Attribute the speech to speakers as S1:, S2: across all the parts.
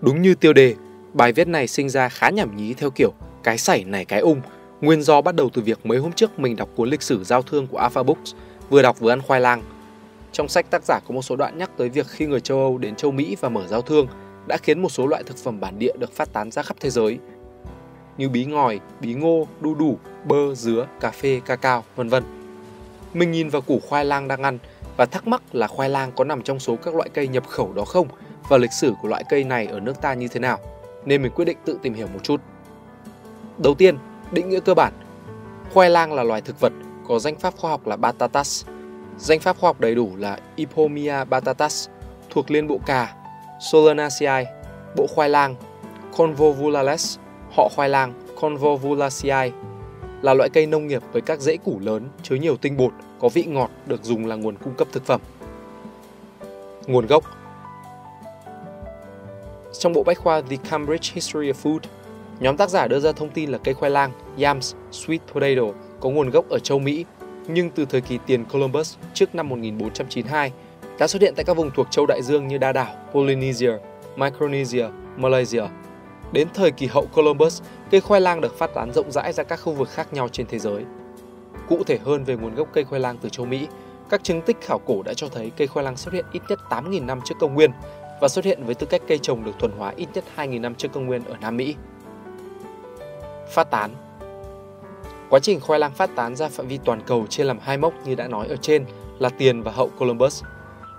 S1: Đúng như tiêu đề, bài viết này sinh ra khá nhảm nhí theo kiểu cái sảy này cái ung. Nguyên do bắt đầu từ việc mấy hôm trước mình đọc cuốn lịch sử giao thương của Alpha Books, vừa đọc vừa ăn khoai lang. Trong sách tác giả có một số đoạn nhắc tới việc khi người châu Âu đến châu Mỹ và mở giao thương đã khiến một số loại thực phẩm bản địa được phát tán ra khắp thế giới như bí ngòi, bí ngô, đu đủ, bơ, dứa, cà phê, cacao, vân vân. Mình nhìn vào củ khoai lang đang ăn và thắc mắc là khoai lang có nằm trong số các loại cây nhập khẩu đó không và lịch sử của loại cây này ở nước ta như thế nào, nên mình quyết định tự tìm hiểu một chút. Đầu tiên, định nghĩa cơ bản. Khoai lang là loài thực vật có danh pháp khoa học là Batatas. Danh pháp khoa học đầy đủ là Ipomia batatas, thuộc liên bộ cà, Solanaceae, bộ khoai lang, Convolvulales, họ khoai lang Convolvulaceae, là loại cây nông nghiệp với các rễ củ lớn, chứa nhiều tinh bột, có vị ngọt được dùng là nguồn cung cấp thực phẩm. Nguồn gốc Trong bộ bách khoa The Cambridge History of Food, nhóm tác giả đưa ra thông tin là cây khoai lang yams sweet potato có nguồn gốc ở châu Mỹ, nhưng từ thời kỳ tiền Columbus trước năm 1492 đã xuất hiện tại các vùng thuộc châu Đại Dương như Đa đảo, Polynesia, Micronesia, Malaysia. Đến thời kỳ hậu Columbus, cây khoai lang được phát tán rộng rãi ra các khu vực khác nhau trên thế giới. Cụ thể hơn về nguồn gốc cây khoai lang từ châu Mỹ, các chứng tích khảo cổ đã cho thấy cây khoai lang xuất hiện ít nhất 8.000 năm trước công nguyên và xuất hiện với tư cách cây trồng được thuần hóa ít nhất 2.000 năm trước công nguyên ở Nam Mỹ. Phát tán Quá trình khoai lang phát tán ra phạm vi toàn cầu chia làm hai mốc như đã nói ở trên là tiền và hậu Columbus.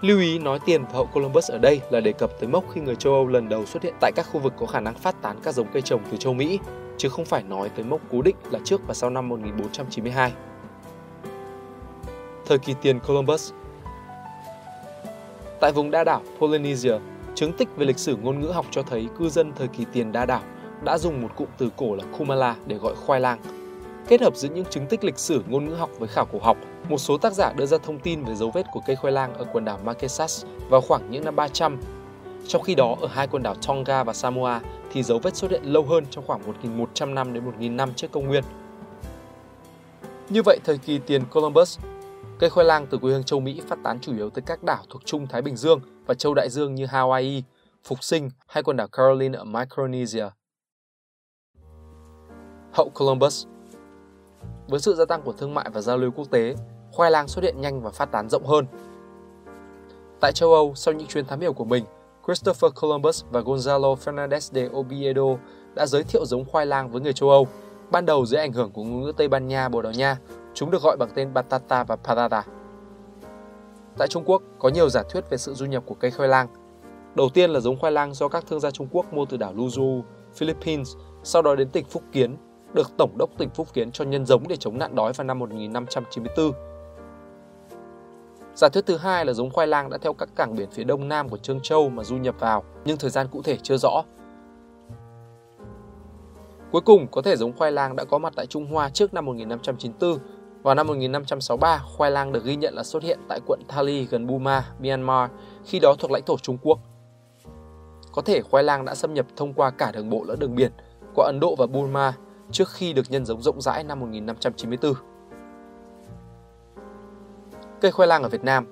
S1: Lưu ý nói tiền và hậu Columbus ở đây là đề cập tới mốc khi người châu Âu lần đầu xuất hiện tại các khu vực có khả năng phát tán các giống cây trồng từ châu Mỹ, chứ không phải nói tới mốc cố định là trước và sau năm 1492. Thời kỳ tiền Columbus Tại vùng đa đảo Polynesia, chứng tích về lịch sử ngôn ngữ học cho thấy cư dân thời kỳ tiền đa đảo đã dùng một cụm từ cổ là Kumala để gọi khoai lang. Kết hợp giữa những chứng tích lịch sử ngôn ngữ học với khảo cổ học, một số tác giả đưa ra thông tin về dấu vết của cây khoai lang ở quần đảo Marquesas vào khoảng những năm 300. Trong khi đó, ở hai quần đảo Tonga và Samoa thì dấu vết xuất hiện lâu hơn trong khoảng 1.100 năm đến 1.000 năm trước công nguyên. Như vậy, thời kỳ tiền Columbus, cây khoai lang từ quê hương châu Mỹ phát tán chủ yếu tới các đảo thuộc Trung Thái Bình Dương và châu Đại Dương như Hawaii, Phục Sinh hay quần đảo Caroline ở Micronesia. Hậu Columbus với sự gia tăng của thương mại và giao lưu quốc tế, khoai lang xuất hiện nhanh và phát tán rộng hơn. Tại châu Âu, sau những chuyến thám hiểm của mình, Christopher Columbus và Gonzalo Fernandez de Oviedo đã giới thiệu giống khoai lang với người châu Âu. Ban đầu dưới ảnh hưởng của ngôn ngữ Tây Ban Nha, Bồ Đào Nha, chúng được gọi bằng tên batata và patata. Tại Trung Quốc, có nhiều giả thuyết về sự du nhập của cây khoai lang. Đầu tiên là giống khoai lang do các thương gia Trung Quốc mua từ đảo Luzhu, Philippines, sau đó đến tỉnh Phúc Kiến, được Tổng đốc tỉnh Phúc Kiến cho nhân giống để chống nạn đói vào năm 1594 Giả thuyết thứ hai là giống khoai lang đã theo các cảng biển phía đông nam của Trương Châu mà du nhập vào, nhưng thời gian cụ thể chưa rõ. Cuối cùng, có thể giống khoai lang đã có mặt tại Trung Hoa trước năm 1594. Vào năm 1563, khoai lang được ghi nhận là xuất hiện tại quận Thali gần Burma, Myanmar, khi đó thuộc lãnh thổ Trung Quốc. Có thể khoai lang đã xâm nhập thông qua cả đường bộ lẫn đường biển qua Ấn Độ và Burma trước khi được nhân giống rộng rãi năm 1594 cây khoai lang ở Việt Nam.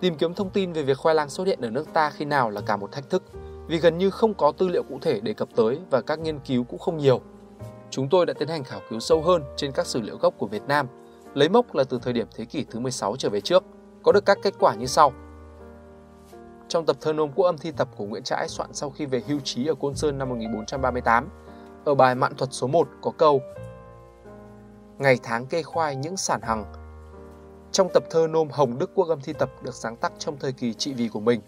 S1: Tìm kiếm thông tin về việc khoai lang xuất hiện ở nước ta khi nào là cả một thách thức vì gần như không có tư liệu cụ thể đề cập tới và các nghiên cứu cũng không nhiều. Chúng tôi đã tiến hành khảo cứu sâu hơn trên các sử liệu gốc của Việt Nam, lấy mốc là từ thời điểm thế kỷ thứ 16 trở về trước, có được các kết quả như sau. Trong tập thơ nôm quốc âm thi tập của Nguyễn Trãi soạn sau khi về hưu trí ở Côn Sơn năm 1438, ở bài Mạn thuật số 1 có câu ngày tháng kê khoai những sản hằng. Trong tập thơ nôm Hồng Đức Quốc âm thi tập được sáng tác trong thời kỳ trị vì của mình.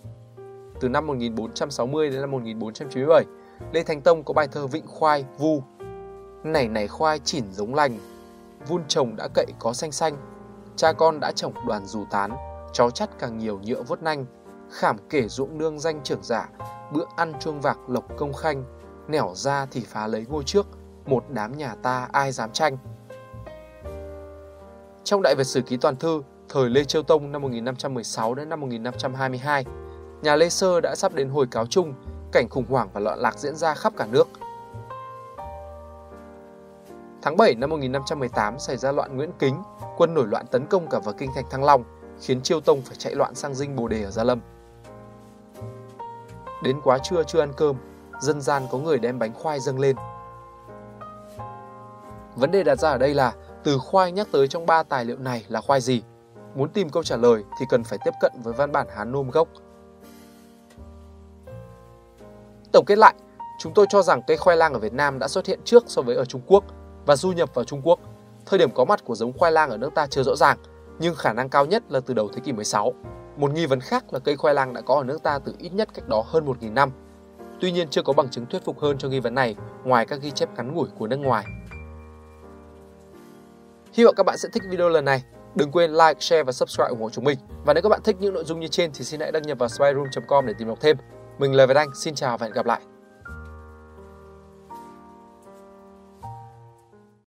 S1: Từ năm 1460 đến năm 1497, Lê Thánh Tông có bài thơ Vịnh Khoai, Vu. Nảy nảy khoai chỉn giống lành, vun trồng đã cậy có xanh xanh, cha con đã trồng đoàn dù tán, chó chắt càng nhiều nhựa vốt nanh, khảm kể dụng nương danh trưởng giả, bữa ăn chuông vạc lộc công khanh, nẻo ra thì phá lấy ngôi trước, một đám nhà ta ai dám tranh. Trong Đại Việt Sử Ký Toàn Thư, thời Lê Chiêu Tông năm 1516 đến năm 1522, nhà Lê Sơ đã sắp đến hồi cáo chung, cảnh khủng hoảng và loạn lạc diễn ra khắp cả nước. Tháng 7 năm 1518 xảy ra loạn Nguyễn Kính, quân nổi loạn tấn công cả vào kinh thành Thăng Long, khiến Chiêu Tông phải chạy loạn sang dinh Bồ Đề ở Gia Lâm. Đến quá trưa chưa ăn cơm, dân gian có người đem bánh khoai dâng lên. Vấn đề đặt ra ở đây là từ khoai nhắc tới trong ba tài liệu này là khoai gì? Muốn tìm câu trả lời thì cần phải tiếp cận với văn bản Hán Nôm gốc. Tổng kết lại, chúng tôi cho rằng cây khoai lang ở Việt Nam đã xuất hiện trước so với ở Trung Quốc và du nhập vào Trung Quốc. Thời điểm có mặt của giống khoai lang ở nước ta chưa rõ ràng, nhưng khả năng cao nhất là từ đầu thế kỷ 16. Một nghi vấn khác là cây khoai lang đã có ở nước ta từ ít nhất cách đó hơn 1.000 năm. Tuy nhiên chưa có bằng chứng thuyết phục hơn cho nghi vấn này ngoài các ghi chép ngắn ngủi của nước ngoài. Hy vọng các bạn sẽ thích video lần này. Đừng quên like, share và subscribe ủng hộ chúng mình. Và nếu các bạn thích những nội dung như trên thì xin hãy đăng nhập vào spyroom.com để tìm đọc thêm. Mình là Việt Anh, xin chào và hẹn gặp lại.